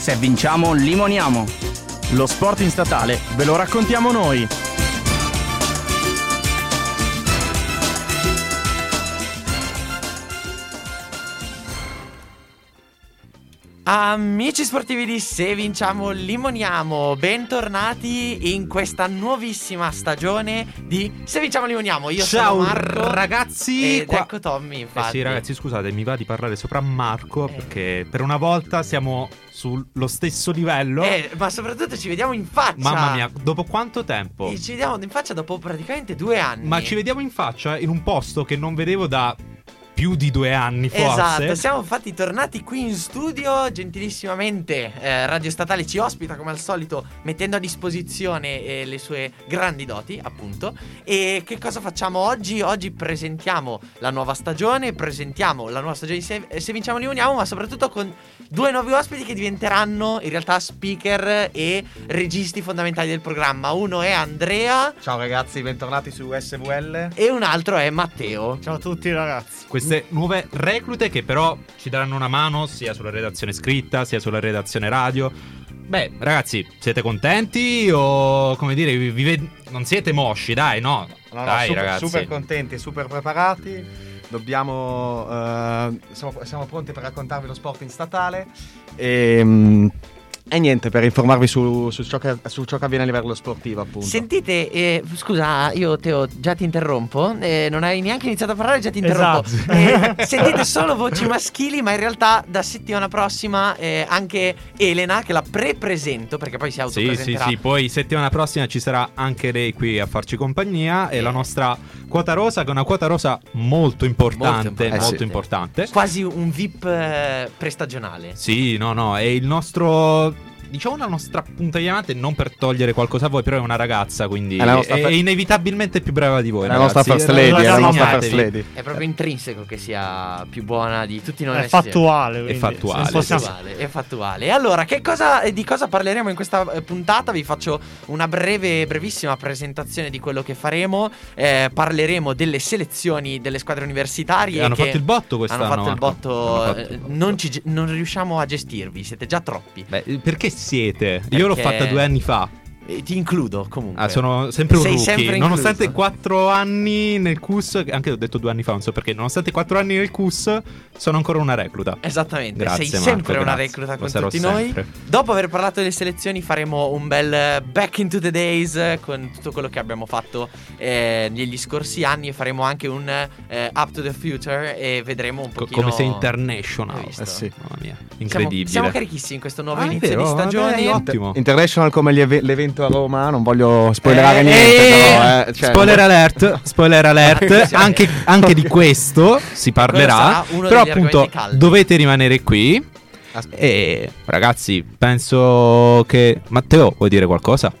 Se vinciamo, limoniamo. Lo sport in statale ve lo raccontiamo noi. Amici sportivi di Se Vinciamo Limoniamo, bentornati in questa nuovissima stagione di Se Vinciamo Limoniamo. Io Ciao sono Marco ragazzi. ed qua- ecco Tommy, Eh infatti. sì, ragazzi, scusate, mi va di parlare sopra Marco Eh. perché per una volta siamo sullo stesso livello. Eh, ma soprattutto ci vediamo in faccia. Mamma mia, dopo quanto tempo? E ci vediamo in faccia dopo praticamente due anni. Ma ci vediamo in faccia in un posto che non vedevo da più di due anni, forse. Esatto, siamo infatti tornati qui in studio, gentilissimamente eh, Radio Statale ci ospita come al solito mettendo a disposizione eh, le sue grandi doti, appunto. E che cosa facciamo oggi? Oggi presentiamo la nuova stagione, presentiamo la nuova stagione di Se, Se Vinciamo Li Uniamo, ma soprattutto con due nuovi ospiti che diventeranno in realtà speaker e registi fondamentali del programma. Uno è Andrea Ciao ragazzi, bentornati su SVL. e un altro è Matteo. Ciao a tutti ragazzi. Queste nuove reclute che però ci daranno una mano sia sulla redazione scritta sia sulla redazione radio. Beh, ragazzi, siete contenti o come dire, vi- vi non siete mosci, dai, no? No, no, dai, super, ragazzi. super contenti, super preparati. Dobbiamo. eh, siamo, siamo pronti per raccontarvi lo sport in statale. E, mm, e niente, per informarvi su, su ciò che, su ciò che avviene a livello sportivo, appunto. Sentite, eh, scusa, io Teo già ti interrompo. eh, non hai neanche iniziato a parlare, già ti interrompo. Esatto. Eh, sentite solo voci maschili, ma in realtà da settimana prossima eh, anche Elena, che la pre-presento, perché poi si Sì, sì, autopresenterà. sì, poi settimana prossima ci sarà anche lei qui a farci compagnia e Eh. la nostra quota rosa, che è una quota rosa molto importante, Molto molto, importante. importante. Quasi un VIP eh, prestagionale. Sì, no, no, è il nostro diciamo la nostra punta di diamante non per togliere qualcosa a voi, però è una ragazza, quindi È la nostra è, inevitabilmente più brava di voi, È la nostra first lady, è la nostra first lady. È proprio intrinseco che sia più buona di tutti noi. È fattuale. quindi fattuale, non possiamo- È fattuale, è fattuale. E allora, che cosa, di cosa parleremo in questa eh, puntata? Vi faccio una breve, brevissima presentazione di quello che faremo. Eh, parleremo delle selezioni delle squadre universitarie. Hanno che fatto il botto quest'anno. Hanno fatto il botto. Fatto eh, il botto. non, ci- non riusciamo a gestirvi, siete già troppi. Beh, perché siete? Io l'ho Perché- fatta due anni fa. E ti includo comunque. Ah, sono sempre un Sei rookie. sempre nonostante incluso. quattro anni nel CUS, anche ho detto due anni fa, non so perché, nonostante quattro anni nel CUS, sono ancora una recluta. Esattamente, Grazie, sei Marco, sempre una grazie. recluta Lo con tutti noi. sempre. Dopo aver parlato delle selezioni faremo un bel eh, back into the days eh, con tutto quello che abbiamo fatto eh, negli scorsi anni e faremo anche un eh, up to the future e vedremo un Co- pochino come sei international. Eh sì, mamma mia, Siamo, incredibile. siamo carichissimi in questo nuovo Ah, inizio vero? di stagione. Vabbè, ottimo. International come gli eve- l'evento a Roma, non voglio spoilerare Eh, niente, eh, però. eh, cioè, spoiler alert, spoiler alert, anche, anche di questo si parlerà. Però appunto dovete rimanere qui. Aspetta. E ragazzi, penso che Matteo vuoi dire qualcosa?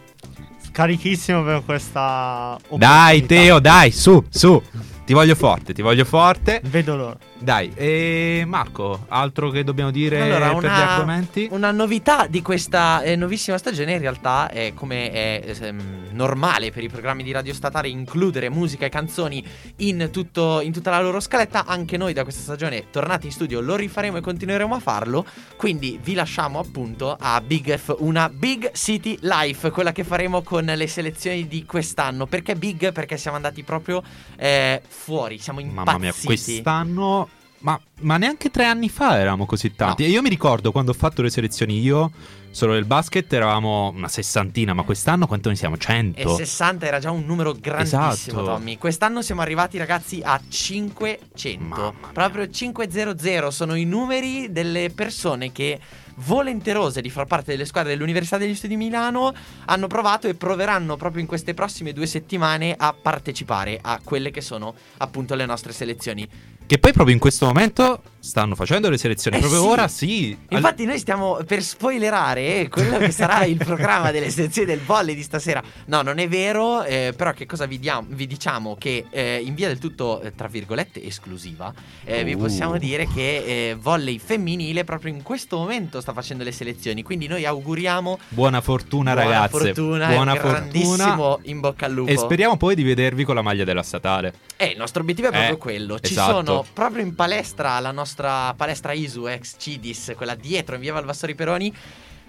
Carichissimo per questa Dai. Teo, dai, su, su. Ti voglio forte, ti voglio forte. Vedo l'ora. Dai, e Marco, altro che dobbiamo dire Allora, per gli una, argomenti? una novità di questa eh, nuovissima stagione in realtà è come è ehm, normale per i programmi di radio statale includere musica e canzoni in, tutto- in tutta la loro scaletta. Anche noi da questa stagione, tornati in studio, lo rifaremo e continueremo a farlo. Quindi vi lasciamo appunto a Big F, una Big City Life, quella che faremo con le selezioni di quest'anno. Perché Big? Perché siamo andati proprio eh, fuori, siamo impazziti. Mamma mia, quest'anno. Ma, ma neanche tre anni fa eravamo così tanti. No. E io mi ricordo quando ho fatto le selezioni io, solo del basket, eravamo una sessantina. Ma quest'anno quanto ne siamo? E 100. 60 era già un numero grandissimo, Esatto. Tommy. Quest'anno siamo arrivati, ragazzi, a 500. Mamma mia. Proprio 500 sono i numeri delle persone che volenterose di far parte delle squadre dell'Università degli Studi di Milano hanno provato e proveranno proprio in queste prossime due settimane a partecipare a quelle che sono appunto le nostre selezioni. Che poi proprio in questo momento stanno facendo le selezioni. Eh proprio sì. ora sì. Infatti noi stiamo per spoilerare quello che sarà il programma delle sezioni del volley di stasera. No, non è vero, eh, però che cosa vi, diamo- vi diciamo? Che eh, in via del tutto, eh, tra virgolette, esclusiva, eh, vi Uh. possiamo dire che eh, volley femminile proprio in questo momento sta facendo le selezioni. Quindi noi auguriamo Buona fortuna, buona ragazze. fortuna, Buona fortuna. in bocca al lupo. E speriamo poi di vedervi con la maglia della statale. Eh, il nostro obiettivo è proprio Eh, quello. Ci esatto. sono proprio in palestra la nostra palestra ISU ex CIDIS, quella dietro in via Valvassori Peroni.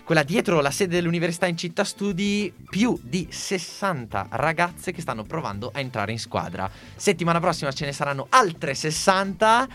quella dietro la sede dell'università in città studi, più di 60 ragazze che stanno provando a entrare in squadra. Settimana prossima ce ne saranno altre 60.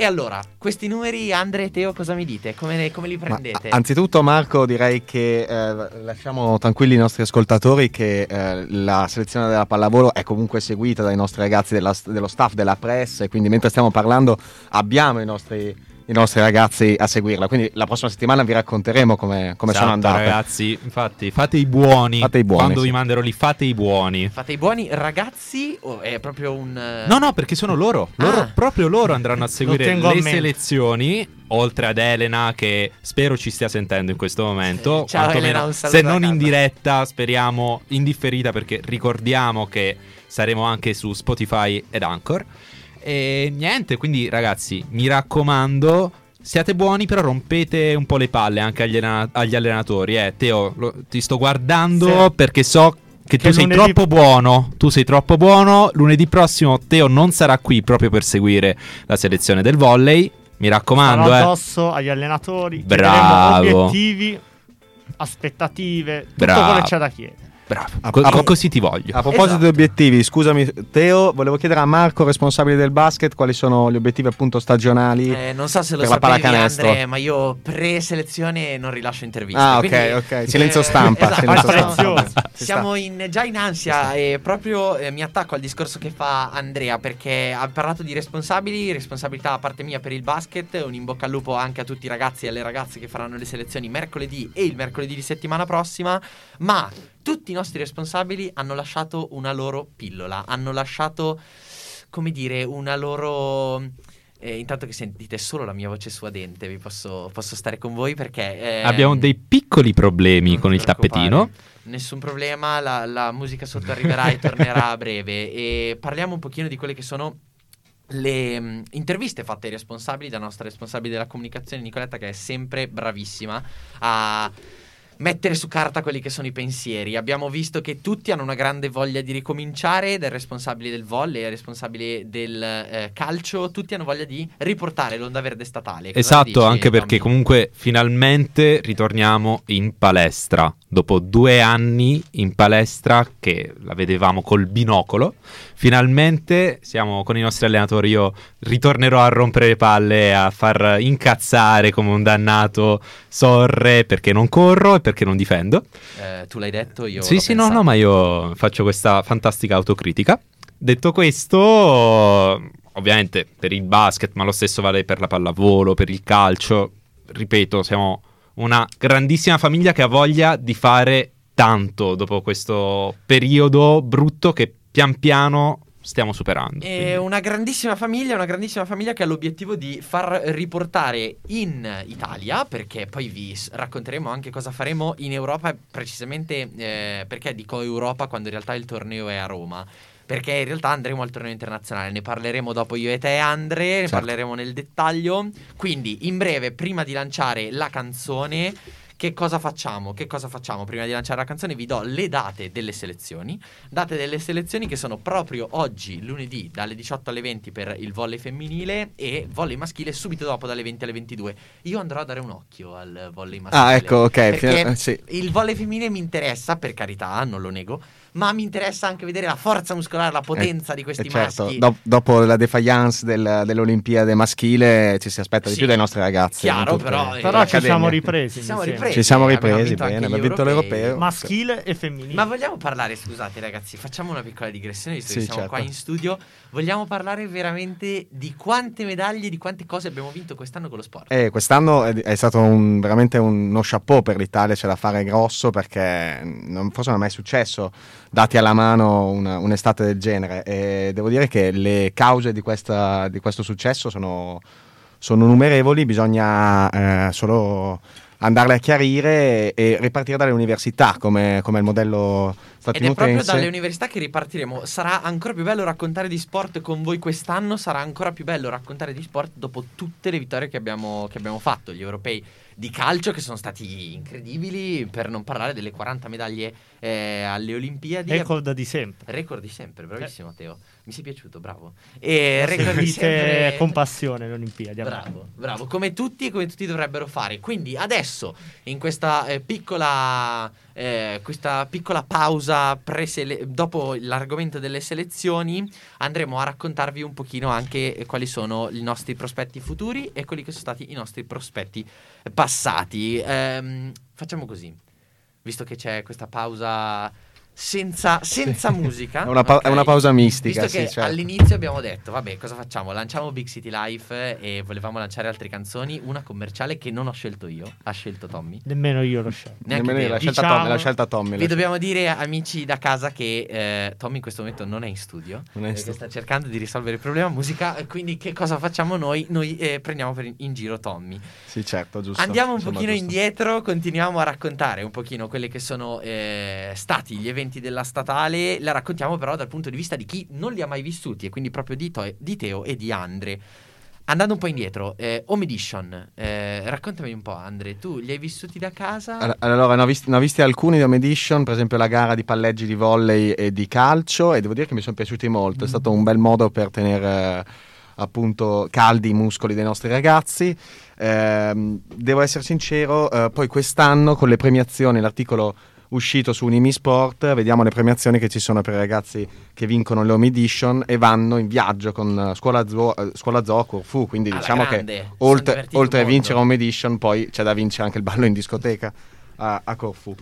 E allora, questi numeri, Andre e Teo, cosa mi dite? Come, come li Ma, prendete? a- anzitutto Marco direi che eh, lasciamo tranquilli i nostri ascoltatori che eh, la selezione della pallavolo è comunque seguita dai nostri ragazzi della- dello staff della press e quindi mentre stiamo parlando abbiamo i nostri, i nostri ragazzi a seguirla quindi la prossima settimana vi racconteremo come, come sono Esatto, andate ragazzi, infatti, fate i buoni. Fate i buoni, Quando sì. vi manderò lì, fate i buoni. Fate i buoni ragazzi o è proprio un... eh, No, no, perché sono loro. loro Ah. Proprio loro andranno a seguire le selezioni. Oltre ad Elena, che spero ci stia sentendo in questo momento. Ciao, quantomeno, Elena, un saluto se non in diretta, speriamo in differita, perché ricordiamo che saremo anche su Spotify ed Anchor. E niente, quindi ragazzi, mi raccomando. Siate buoni, però rompete un po' le palle anche agli, allena- agli allenatori. Eh, Teo, lo- ti sto guardando Sì. perché so che, Che tu sei lunedì- troppo buono. Tu sei troppo buono. Lunedì prossimo Teo non sarà qui proprio per seguire la selezione del volley. Mi raccomando, Starò eh. addosso agli allenatori. Bravo. Obiettivi, aspettative, tutto Bravo. quello che c'è da chiedere. Bravo. A- Co- a- co- così ti voglio. a proposito Esatto. di obiettivi scusami Teo volevo chiedere a Marco responsabile del basket quali sono gli obiettivi appunto stagionali Eh, non so se lo sapevi. Andre, ma io pre-selezione non rilascio interviste. ah ok quindi- ok silenzio Eh, stampa esatto. silenzio stampa. Siamo in- già in ansia e proprio eh, mi attacco al discorso che fa Andrea perché ha parlato di responsabili, responsabilità a parte mia per il basket, un in bocca al lupo anche a tutti i ragazzi e alle ragazze che faranno le selezioni mercoledì e il mercoledì di settimana prossima, ma tutti i nostri responsabili hanno lasciato una loro pillola, hanno lasciato, come dire, una loro... eh, intanto che sentite solo la mia voce suadente, vi posso, posso stare con voi perché... ehm, Abbiamo dei piccoli problemi con il tappetino. Nessun problema, la, la musica sotto arriverà e tornerà a breve. E parliamo un pochino di quelle che sono le mh, interviste fatte ai responsabili, dalla nostra responsabile della comunicazione Nicoletta, che è sempre bravissima a mettere su carta quelli che sono i pensieri. Abbiamo visto che tutti hanno una grande voglia di ricominciare, dal responsabile del volley al responsabile del eh, calcio, tutti hanno voglia di riportare l'onda verde statale. Cosa Esatto, dici, anche perché Tommy? comunque finalmente ritorniamo in palestra. Dopo due anni in palestra che la vedevamo col binocolo, finalmente siamo con i nostri allenatori. Io ritornerò a rompere le palle, a far incazzare come un dannato Sorre perché non corro e perché non difendo. Eh, tu l'hai detto, io sì, sì, no, pensato. no, ma io faccio questa fantastica autocritica. Detto questo, ovviamente per il basket, ma lo stesso vale per la pallavolo, per il calcio. Ripeto, siamo una grandissima famiglia che ha voglia di fare tanto dopo questo periodo brutto che pian piano stiamo superando. È quindi- una grandissima famiglia, una grandissima famiglia che ha l'obiettivo di far riportare in Italia, perché poi vi racconteremo anche cosa faremo in Europa, precisamente eh, perché dico Europa quando in realtà il torneo è a Roma. Perché in realtà andremo al torneo internazionale, ne parleremo dopo io e te Andre, ne Certo. parleremo nel dettaglio. Quindi in breve, prima di lanciare la canzone, che cosa facciamo? Che cosa facciamo? Prima di lanciare la canzone vi do le date delle selezioni. Date delle selezioni che sono proprio oggi, lunedì, dalle 18 alle 20 per il volley femminile e volley maschile subito dopo dalle 20 alle 22. Io andrò a dare un occhio al volley maschile. ah ecco ok Perché sì. il volley femminile mi interessa, per carità, non lo nego, ma mi interessa anche vedere la forza muscolare, la potenza di questi Eh, certo, maschi. dop- dopo la defiance del- dell'Olimpiade maschile ci si aspetta di Sì, più dai nostri ragazzi. chiaro, però, eh, Però ci siamo ripresi. Ci siamo sembra. ripresi. Ci siamo abbiamo ripresi, bene, abbiamo vinto l'europeo. Maschile e femminile. Ma vogliamo parlare, scusate ragazzi, facciamo una piccola digressione, visto che Sì, siamo certo. qua in studio. Vogliamo parlare veramente di quante medaglie, di quante cose abbiamo vinto quest'anno con lo sport. Eh, quest'anno è, è stato un- veramente uno chapeau per l'Italia, c'è da fare grosso perché non, forse non è mai successo, dati alla mano una- un'estate del genere. E devo dire che le cause di, questa- di questo successo sono, sono numerevoli, bisogna eh, solo andarle a chiarire e, ripartire dalle università come, come il modello Stati Ed è proprio Statunitense. dalle università che ripartiremo. Sarà ancora più bello raccontare di sport con voi quest'anno. Sarà ancora più bello raccontare di sport dopo tutte le vittorie che abbiamo, che abbiamo fatto. Gli europei di calcio che sono stati incredibili. Per non parlare delle 40 medaglie eh, alle Olimpiadi. Record di sempre. Record di sempre, bravissimo Teo. Mi sei piaciuto, bravo. E Seguite sempre. con passione le Olimpiadi. Bravo, bravo, come tutti e come tutti dovrebbero fare. Quindi adesso, in questa eh, piccola, eh, questa piccola pausa presele- dopo l'argomento delle selezioni, andremo a raccontarvi un pochino anche eh, quali sono i nostri prospetti futuri e quelli che sono stati i nostri prospetti passati. Ehm, facciamo così, visto che c'è questa pausa senza, senza musica. È una pa- ok? è una pausa mistica, Visto sì, che certo. all'inizio abbiamo detto, vabbè, cosa facciamo? Lanciamo Big City Life e volevamo lanciare altre canzoni. Una commerciale che non ho scelto io, ha scelto Tommy. Nemmeno io l'ho scelto. Neanche Nemmeno io, l'ha scelta Diciamo- Tommy. L'ha scelta Tommy. Vi dobbiamo dire, amici da casa, che eh, Tommy in questo momento non è in studio. Non è in perché studio. sta cercando di risolvere il problema musica. e Quindi, che cosa facciamo noi? Noi eh, prendiamo per in, in giro Tommy. scelta. Sì, certo, giusto. Andiamo un Sembra pochino giusto. indietro, continuiamo a raccontare un pochino quelli che sono eh, stati gli eventi della statale, la raccontiamo però dal punto di vista di chi non li ha mai vissuti e quindi proprio di, To- di Teo e di Andre. Andando un po' indietro, eh, Home Edition, eh, raccontami un po' Andre, tu li hai vissuti da casa? All- Allora, ne ho, visti, ne ho visti alcuni di Home Edition, per esempio la gara di palleggi di volley e di calcio, e devo dire che mi sono piaciuti molto. È stato un bel modo per tenere eh, appunto caldi i muscoli dei nostri ragazzi. Ehm, devo essere sincero, eh, poi quest'anno con le premiazioni, l'articolo uscito su Unimi Sport, vediamo le premiazioni che ci sono per i ragazzi che vincono le Home Edition e vanno in viaggio con eh, Scuola Zoo, eh, Scuola Zoo a Corfù, quindi Alla diciamo grande, che oltre, oltre a vincere Home Edition poi c'è da vincere anche il ballo in discoteca a, a Corfù.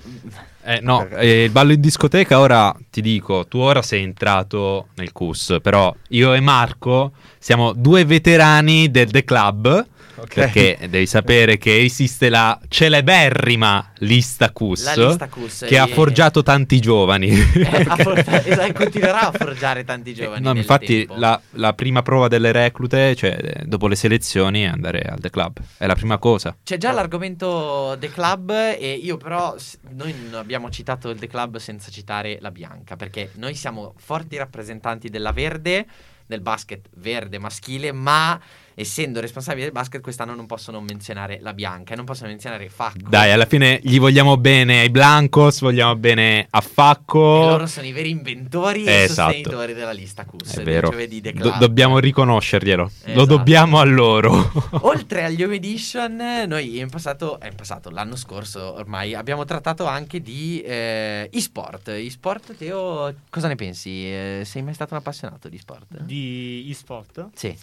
Eh, no, Per- eh, il ballo in discoteca ora ti dico, tu ora sei entrato nel CUS, però io e Marco siamo due veterani del The Club, perché devi sapere che esiste la celeberrima lista CUS, La lista CUS, che ha e- forgiato tanti giovani. Eh, a for- esatto, e continuerà a forgiare tanti giovani. No, nel infatti tempo. la, la prima prova delle reclute, cioè eh, dopo le selezioni, è andare al The Club. È la prima cosa. C'è già l'argomento The Club e io però noi non abbiamo citato il The Club senza citare la Bianca perché noi siamo forti rappresentanti della verde, del basket verde maschile, ma essendo responsabili del basket quest'anno non possono menzionare la Bianca e non possono menzionare Facco. Dai, alla fine gli vogliamo bene ai Blancos, vogliamo bene a E Facco. loro sono i veri inventori e Esatto. sostenitori della lista CUS. È vero. Do- dobbiamo riconoscerglielo. Lo Esatto. dobbiamo a loro. Oltre agli Home Edition, noi in passato, eh, in passato, l'anno scorso ormai, abbiamo trattato anche di eh, e-sport. E-sport, Teo, cosa ne pensi? Eh, sei mai stato un appassionato di sport? Di e-sport? Sì.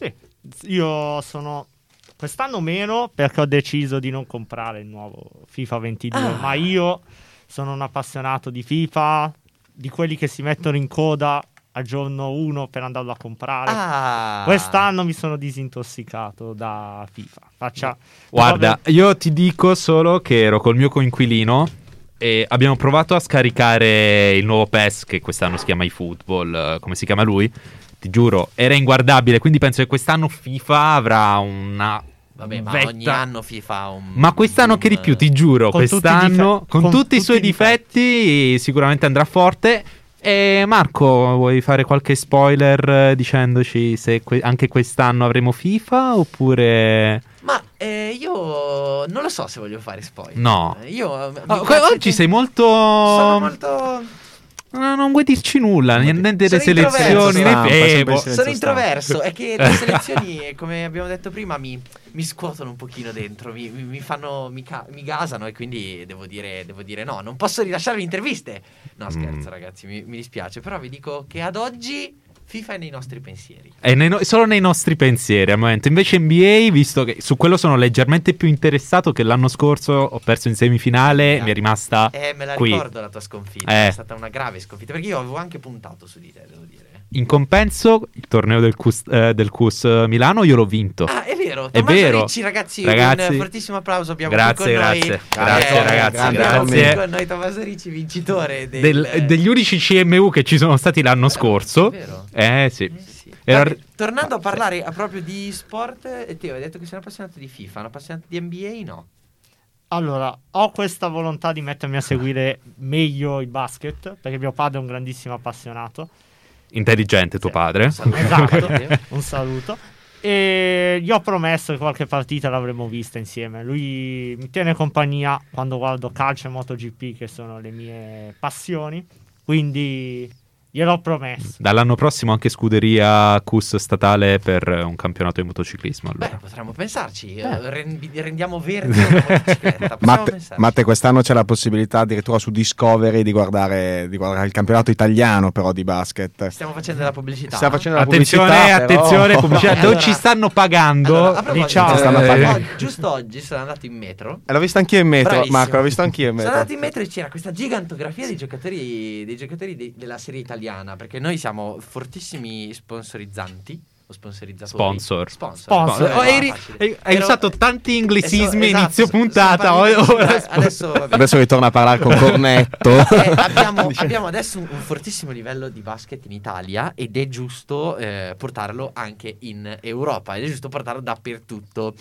Io sono. Quest'anno meno perché ho deciso di non comprare il nuovo FIFA 22. Ah. Ma io sono un appassionato di FIFA, di quelli che si mettono in coda a giorno 1 per andarlo a comprare. Ah, Quest'anno mi sono disintossicato da FIFA. Faccia... Guarda, io ti dico solo che ero col mio coinquilino e abbiamo provato a scaricare il nuovo PES che quest'anno si chiama eFootball, eh, come si chiama lui. Ti giuro, era inguardabile, quindi penso che quest'anno FIFA avrà una Vabbè, ma vetta- ogni anno FIFA ha un. Ma quest'anno che di più, ti giuro, Con tutti quest'anno dife- con, con tutti i tutti suoi difetti. difetti sicuramente andrà forte. E Marco, vuoi fare qualche spoiler eh, dicendoci se que- anche quest'anno avremo FIFA oppure... Ma eh, io non lo so se voglio fare spoiler. No. Io. Oh, oggi te- sei molto... Sono molto. No, non vuoi dirci nulla, niente delle selezioni né stampa, eh, boh. Sono stampa. introverso, è che le selezioni, come abbiamo detto prima, mi, mi scuotono un pochino dentro, mi, mi- mi fanno, mi, ca- mi gasano e quindi devo dire, devo dire no, non posso rilasciarvi interviste. No, scherzo Mm. ragazzi, mi, mi dispiace, però vi dico che ad oggi FIFA è nei nostri pensieri. È nei no- solo nei nostri pensieri al momento. Invece NBA, visto che su quello sono leggermente più interessato che l'anno scorso ho perso in semifinale, Eh, mi è rimasta Eh, me la qui. ricordo la tua sconfitta, Eh. è stata una grave sconfitta, perché io avevo anche puntato su di te, devo dire. In compenso, il torneo del CUS, eh, del CUS Milano io l'ho vinto. Ah, è vero, È Tommaso vero. Ricci, ragazzi, Ragazzi. un fortissimo applauso abbiamo Grazie, grazie. noi. Grazie, ragazzi, grande grazie. Grazie. con noi Tommaso Ricci, vincitore del, Del- degli unici CMU che ci sono stati l'anno scorso. È vero. Eh sì. Eh sì. Era- tornando a parlare a proprio di sport, eh, Teo hai detto che sei un appassionato di FIFA, un appassionato di NBA? No. Allora, ho questa volontà di mettermi a seguire meglio il basket, perché mio padre è un grandissimo appassionato. Intelligente tuo Sì. padre. Esatto, un saluto. E gli ho promesso che qualche partita l'avremmo vista insieme. Lui mi tiene compagnia quando guardo calcio e MotoGP, che sono le mie passioni. Quindi gliel'ho promesso. Dall'anno prossimo anche scuderia CUS statale per un campionato di motociclismo. Beh, Allora. potremmo pensarci. eh, rendi- rendiamo verde una motocicletta. Matte. Matte, quest'anno c'è la possibilità addirittura su Discovery di guardare, di guardare il campionato italiano però di basket. Stiamo facendo della pubblicità. Stiamo facendo la Attenzione, pubblicità, però- attenzione, pubblicità. No, non allora- ci stanno pagando. Allora, Diciamo. Stanno pagando. giusto oggi sono andato in metro. Eh, l'ho visto anch'io in metro, Bravissimo. Marco, l'ho visto anch'io in Sono metro. andato in metro e c'era questa gigantografia dei giocatori, dei giocatori de- della serie italiana. Perché noi siamo fortissimi sponsorizzanti. O sponsorizzatori. Sponsor. Sponsor. Sponsor. Eh, Oh, no, hai, Però- usato tanti inglesismi Esatto, inizio sono- puntata. ora- adesso. Adesso ritorna a parlare con Cornetto. Eh, abbiamo, abbiamo adesso un, un fortissimo livello di basket in Italia ed è giusto eh, portarlo anche in Europa ed è giusto portarlo dappertutto.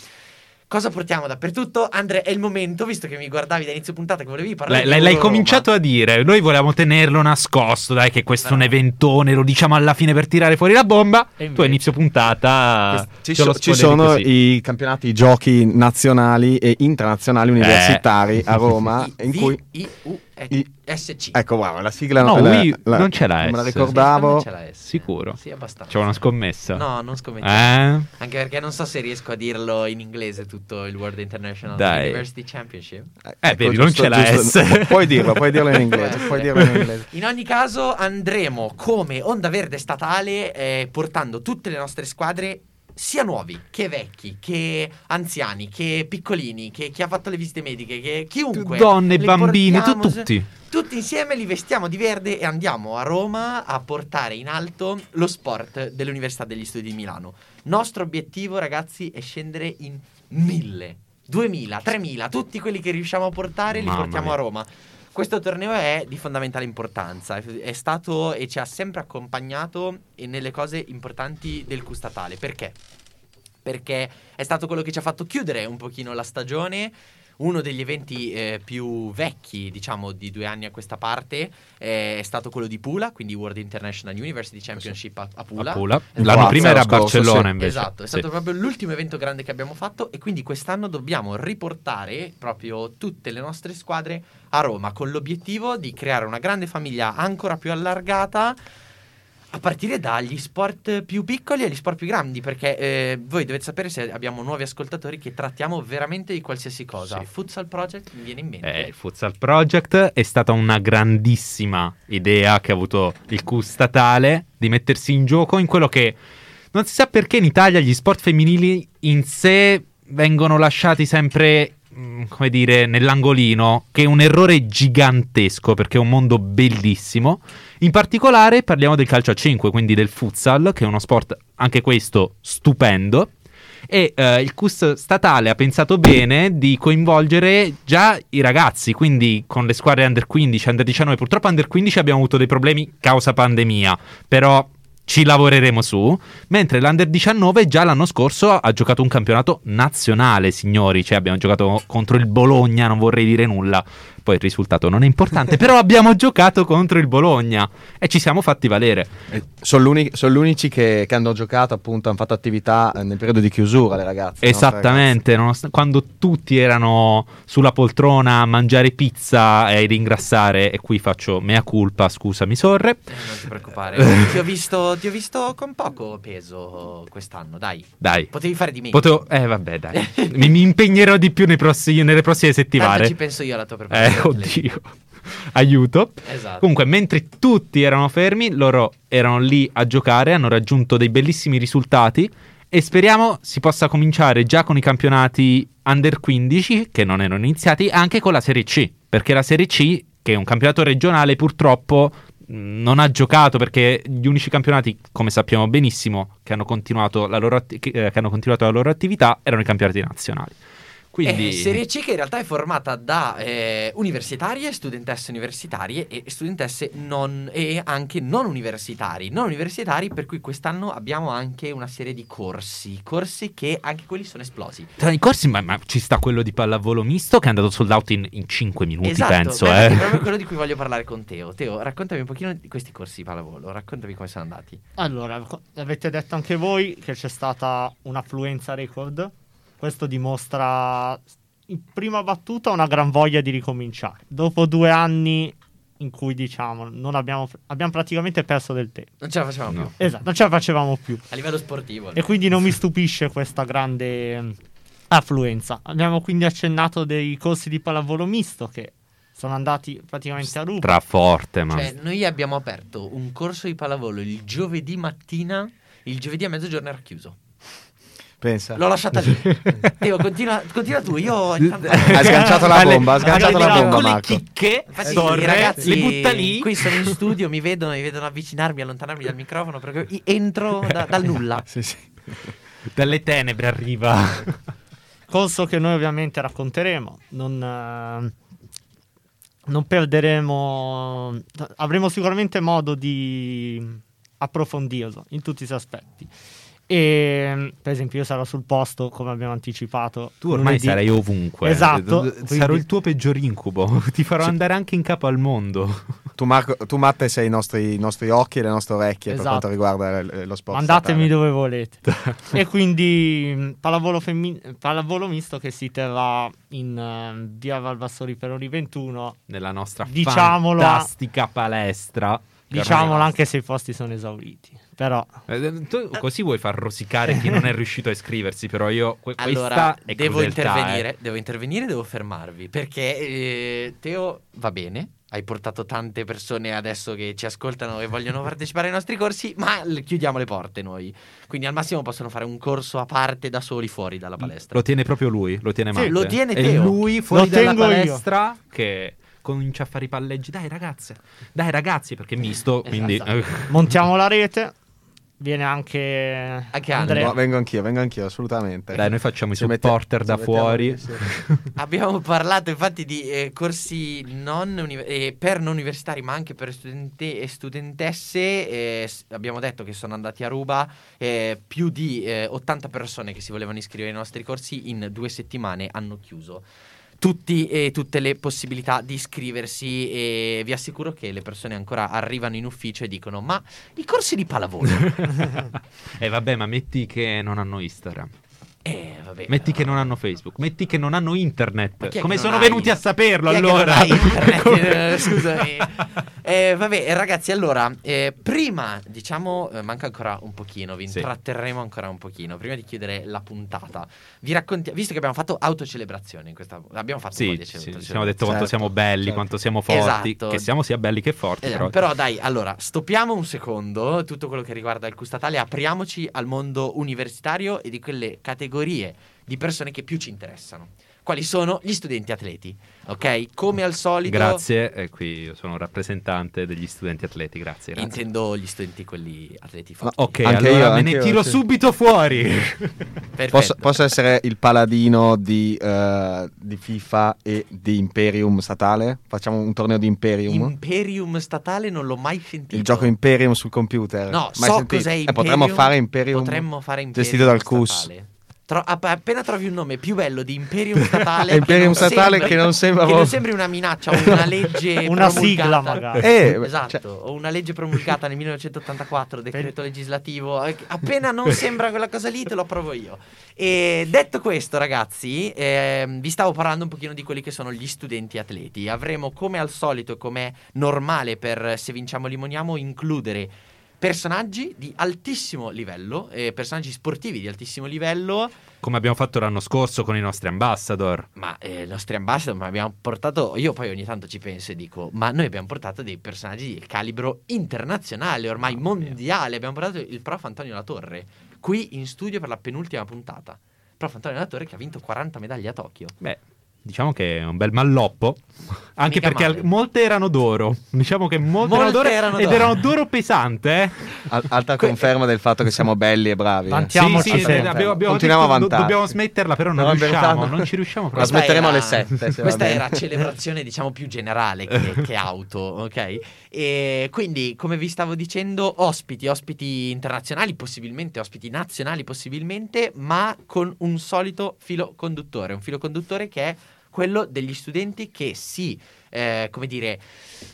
Cosa portiamo dappertutto? Andre, è il momento, visto che mi guardavi da inizio puntata che volevi parlare L'hai, di l'hai- cominciato a dire, noi volevamo tenerlo nascosto, dai che questo è un Però- eventone, lo diciamo alla fine per tirare fuori la bomba. E Tu a inizio puntata Ci, so- ci sono così. i campionati giochi nazionali e internazionali universitari a Roma I- in cui I U I- S C. ecco wow, la sigla No, la- Wii la- non c'è la non me la S. ricordavo Non c'è la S. Sicuro? Sì, abbastanza. C'è una scommessa. No, non scommetto. Eh? Anche perché non so se riesco a dirlo in inglese tutto il World International Dai. University Championship. Eh, vedi, non c'è la S. puoi dirlo puoi dirlo in inglese puoi eh. dirlo in inglese In ogni caso andremo come Onda Verde Statale eh, portando tutte le nostre squadre sia nuovi che vecchi, che anziani, che piccolini, che chi ha fatto le visite mediche, che chiunque. Donne, bambini, tu- portiamo- tutti. Tutti insieme li vestiamo di verde e andiamo a Roma a portare in alto lo sport dell'Università degli Studi di Milano. Nostro obiettivo, ragazzi, è scendere in mille, duemila, tremila, tutti quelli che riusciamo a portare li Mamma portiamo mia. a Roma. Questo torneo è di fondamentale importanza, è- stato e ci ha sempre accompagnato nelle cose importanti del Q statale. Perché? Perché è stato quello che ci ha fatto chiudere un pochino la stagione. Uno degli eventi eh, più vecchi, diciamo, di due anni a questa parte eh, è stato quello di Pula, quindi World International University Championship a, a Pula. A Pula. Esatto. L'anno prima era a Barcellona sì. invece. Esatto, è Sì. stato proprio l'ultimo evento grande che abbiamo fatto e quindi quest'anno dobbiamo riportare proprio tutte le nostre squadre a Roma con l'obiettivo di creare una grande famiglia ancora più allargata a partire dagli sport più piccoli agli sport più grandi perché eh, voi dovete sapere se abbiamo nuovi ascoltatori che trattiamo veramente di qualsiasi cosa. Sì. Futsal Project mi viene in mente. Eh, il Futsal Project è stata una grandissima idea che ha avuto il Q statale di mettersi in gioco in quello che non si sa perché in Italia gli sport femminili in sé vengono lasciati sempre, come dire, nell'angolino, che è un errore gigantesco perché è un mondo bellissimo. In particolare parliamo del calcio a 5, quindi del futsal, che è uno sport anche questo stupendo. E eh, il CUS statale ha pensato bene di coinvolgere già i ragazzi, quindi con le squadre under 15, under 19. Purtroppo under 15 abbiamo avuto dei problemi causa pandemia, però ci lavoreremo su. Mentre l'Under 19 già l'anno scorso ha giocato un campionato nazionale, signori. Cioè abbiamo giocato contro il Bologna, non vorrei dire nulla. Poi il risultato non è importante, però abbiamo giocato contro il Bologna e ci siamo fatti valere. Eh, Sono, l'uni- sono gli unici che, che hanno giocato, appunto, hanno fatto attività eh, nel periodo di chiusura, le ragazze. Esattamente, nonost- quando tutti erano sulla poltrona a mangiare pizza e a ringrassare, e qui faccio mea culpa, scusami sorre. Eh, non ti preoccupare. ti, ho visto, ti ho visto con poco peso quest'anno, dai. Dai. Potevi fare di meglio. Potevo... Eh vabbè dai, mi, mi impegnerò di più nei prossi- nelle prossime Tanto settimane. ci penso io alla tua Eh, preparazione. Oddio. Aiuto. Esatto. Comunque, mentre tutti erano fermi, loro erano lì a giocare, hanno raggiunto dei bellissimi risultati e speriamo si possa cominciare già con i campionati under 15 che non erano iniziati, anche con la Serie C, perché la Serie C, che è un campionato regionale, purtroppo non ha giocato perché gli unici campionati, come sappiamo benissimo, che hanno continuato la loro, atti- eh, che hanno continuato la loro attività erano i campionati nazionali. Quindi Eh, Serie C che in realtà è formata da eh, universitarie, studentesse universitarie e studentesse non, e anche non universitari. Non universitari per cui quest'anno abbiamo anche una serie di corsi, corsi che anche quelli sono esplosi. Tra i corsi, ma, ma ci sta quello di pallavolo misto che è andato sold out in, in 5 minuti, esatto, penso. beh, eh. è proprio quello di cui voglio parlare con Teo. Teo, raccontami un pochino di questi corsi di pallavolo, raccontami come sono andati. Allora, avete detto anche voi che c'è stata un'affluenza record. Questo dimostra in prima battuta una gran voglia di ricominciare. Dopo due anni in cui diciamo non abbiamo, abbiamo praticamente perso del tempo. Non ce la facevamo No. più. Esatto, non ce la facevamo più. A livello sportivo. E quindi non mi stupisce questa grande affluenza. Abbiamo quindi accennato dei corsi di pallavolo misto che sono andati praticamente a ruba. Straforte, ma. Cioè, noi abbiamo aperto un corso di pallavolo il giovedì mattina, il giovedì a mezzogiorno era chiuso. Pensa. L'ho lasciata lì. Teo, continua, continua tu. Io Ha sganciato la bomba, ha sganciato la bomba, piccole Marco. chicche, Infatti, Torre, i ragazzi le butta lì. Qui sono in studio, mi vedono, mi vedono avvicinarmi, allontanarmi dal microfono perché entro da- dal nulla. Sì, sì. Dalle tenebre arriva. Corso che noi ovviamente racconteremo. Non, eh, non perderemo. Avremo sicuramente modo di approfondirlo in tutti i suoi aspetti. E per esempio, io sarò sul posto, come abbiamo anticipato. Tu ormai lunedì. sarai ovunque. Esatto, Sarò quindi- il tuo peggior incubo. Ti farò andare anche in capo al mondo. Tu, Marco, tu Matte sei i nostri, i nostri occhi e le nostre orecchie per Esatto. quanto riguarda l- lo sport. Mandatemi statale. dove volete. e quindi mh, pallavolo, femmin- pallavolo misto che si terrà in eh, via Valvassori Peroni 21. Nella nostra Diciamolo a- fantastica palestra. Diciamolo anche se i posti sono esauriti. Però Eh, Tu così vuoi far rosicare chi non è riuscito a iscriversi, però io que- Allora, devo crudeltà, intervenire, eh. devo intervenire, devo fermarvi perché eh, Teo va bene. Hai portato tante persone adesso che ci ascoltano e vogliono partecipare ai nostri corsi, ma l- chiudiamo le porte noi. Quindi al massimo possono fare un corso a parte da soli fuori dalla palestra. Lo tiene proprio lui, lo tiene Sì, Matte. lo tiene È Teo. lui fuori Lo dalla tengo io. palestra che comincia a fare i palleggi. Dai ragazze, dai ragazzi, perché è misto, quindi... Esatto. montiamo la rete. Viene anche, Anche Andrea. No, vengo anch'io, vengo anch'io, assolutamente. Dai, noi facciamo i Ci mette- supporter ci da fuori. Abbiamo parlato infatti di eh, corsi non uni- eh, per non universitari, ma anche per studenti e studentesse. eh, abbiamo detto che sono andati a ruba eh, più di eh, 80 persone che si volevano iscrivere ai nostri corsi in due settimane hanno chiuso. Tutti e tutte le possibilità di iscriversi e vi assicuro che le persone ancora arrivano in ufficio e dicono ma i corsi di pallavolo E vabbè, ma metti che non hanno Instagram. Eh vabbè Metti che però- non hanno Facebook. Metti che non hanno internet. Come che sono venuti a saperlo Chi che allora? internet? Eh, Scusami. Eh, vabbè, ragazzi, allora, eh, prima, diciamo, eh, manca ancora un pochino, vi Sì. intratterremo ancora un pochino, prima di chiudere la puntata. Vi raccontiamo, visto che abbiamo fatto autocelebrazione in questa... Abbiamo fatto Sì, sì, ci siamo detto quanto Certo, siamo belli, certo. quanto siamo forti. Esatto. Che siamo sia belli che forti. Eh, però. però dai, allora, stoppiamo un secondo tutto quello che riguarda il Custatale, apriamoci al mondo universitario e di quelle categorie di persone che più ci interessano. Quali sono gli studenti atleti, ok? Come al solito... Grazie, e qui io sono un rappresentante degli studenti atleti, grazie. grazie. Intendo gli studenti quelli atleti forti. ok, Anche allora io, me ne io, tiro sì. subito fuori. Perfetto. Posso, posso essere il paladino di, eh, di FIFA e di Imperium statale? Facciamo un torneo di Imperium? Imperium statale non l'ho mai sentito. il gioco Imperium sul computer? No, Mai so sentito? cos'è Eh, Imperium. potremmo fare Imperium Potremmo fare Imperium gestito dal CUS. statale. Tro- app- appena trovi un nome più bello di Imperium statale, Imperium che non statale sembra- che non sembra che non sembri una minaccia o una legge Una promulgata. sigla, magari. Eh, Esatto, cioè- o una legge promulgata nel 1984, decreto legislativo. eh, Appena non sembra quella cosa lì, te lo approvo io. E detto questo, ragazzi, ehm, vi stavo parlando un pochino di quelli che sono gli studenti atleti. Avremo, come al solito, come è normale per Se Vinciamo Limoniamo, includere personaggi di altissimo livello, eh, personaggi sportivi di altissimo livello. Come abbiamo fatto l'anno scorso con i nostri ambassador. Ma eh, i nostri ambassador ma abbiamo portato. Io poi ogni tanto ci penso e dico: Ma noi abbiamo portato dei personaggi di calibro internazionale, ormai mia. mondiale. Abbiamo portato il prof Antonio Latorre qui in studio per la penultima puntata. Prof Antonio Latorre che ha vinto 40 medaglie a Tokyo. Beh, diciamo che è un bel malloppo. Anche Mica perché male. al- molte erano d'oro. Diciamo che molte, Molte erano d'oro. erano ed d'oro. erano d'oro pesante, eh. Al- alta conferma del fatto che siamo belli e bravi. eh. Mettiamoci sì, sì, abbiamo, abbiamo Continuiamo detto, a do- vantare. dobbiamo smetterla, però non Però riusciamo. Non ci riusciamo La proprio. Smetteremo era- alle sette, se va Questa bene. era celebrazione, diciamo, più generale che, che auto, ok? E quindi, come vi stavo dicendo, ospiti, ospiti internazionali, possibilmente, ospiti nazionali, possibilmente, ma con un solito filo conduttore. Un filo conduttore che è quello degli studenti che si, eh, come dire,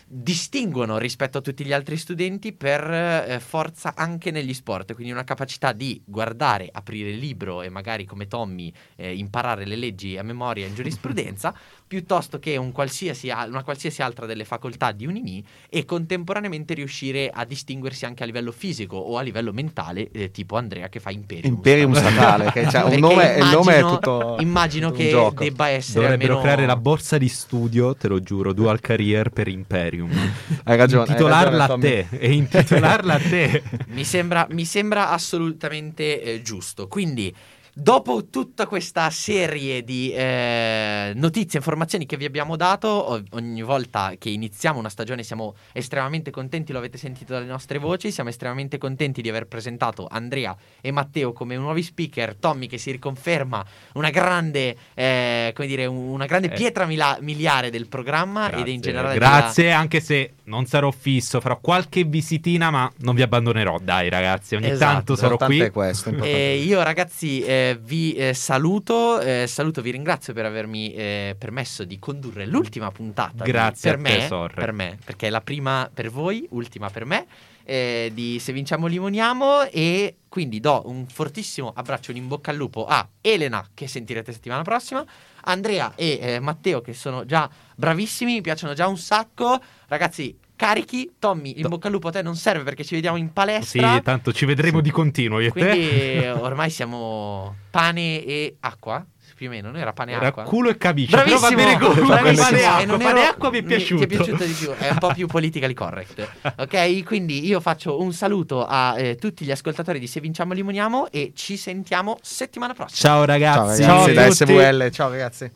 distinguono rispetto a tutti gli altri studenti per eh, forza anche negli sport, quindi una capacità di guardare, aprire il libro e magari come Tommy eh, imparare le leggi a memoria in giurisprudenza, piuttosto che un qualsiasi al- una qualsiasi altra delle facoltà di Unimi e contemporaneamente riuscire a distinguersi anche a livello fisico o a livello mentale, eh, tipo Andrea che fa Imperium. Imperium statale, che un Perché nome, il nome è immagino- tutto. Immagino tutto un che gioco. debba essere Dovrebbero almeno... creare la borsa di studio, te lo giuro, dual career per Imperium. Hai ragione. hai Intitolarla ragione, a te. E intitolarla a te. Mi sembra, mi sembra assolutamente eh, giusto. Quindi, dopo tutta questa serie di eh, notizie, informazioni che vi abbiamo dato, ogni volta che iniziamo una stagione siamo estremamente contenti, lo avete sentito dalle nostre voci, siamo estremamente contenti di aver presentato Andrea e Matteo come nuovi speaker, Tommy che si riconferma una grande, eh, come dire, una grande Eh. pietra mila- miliare del programma ed Grazie, in generale della- Grazie, anche se non sarò fisso, farò qualche visitina, ma non vi abbandonerò. Dai, ragazzi, ogni Esatto. tanto sarò qui. questo. E io ragazzi eh, vi eh, saluto, eh, saluto, vi ringrazio per avermi eh, permesso di condurre l'ultima puntata. di- Grazie per a te, me, Sorre. per me, perché è la prima per voi, ultima per me. eh, di Se vinciamo limoniamo e quindi do un fortissimo abbraccio, un in bocca al lupo a Elena che sentirete settimana prossima, Andrea e eh, Matteo che sono già bravissimi, mi piacciono già un sacco, ragazzi carichi, Tommy in bocca al lupo a te non serve perché ci vediamo in Sì, palestra, tanto ci vedremo di continuo io e te. quindi eh, ormai siamo pane e acqua, più o meno, non era pane e Era acqua. culo e camicia. Bravissimo, Però va bene così. bravissimo. Pane e E acqua, non pane e ero- acqua mi è mi- piaciuto. Ti è piaciuto di più, è un po' più politically correct. Ok, quindi io faccio un saluto a eh, tutti gli ascoltatori di Se Vinciamo Limoniamo e ci sentiamo settimana prossima. Ciao Ciao ragazzi. ragazzi Ciao da. SVL. Ciao ragazzi.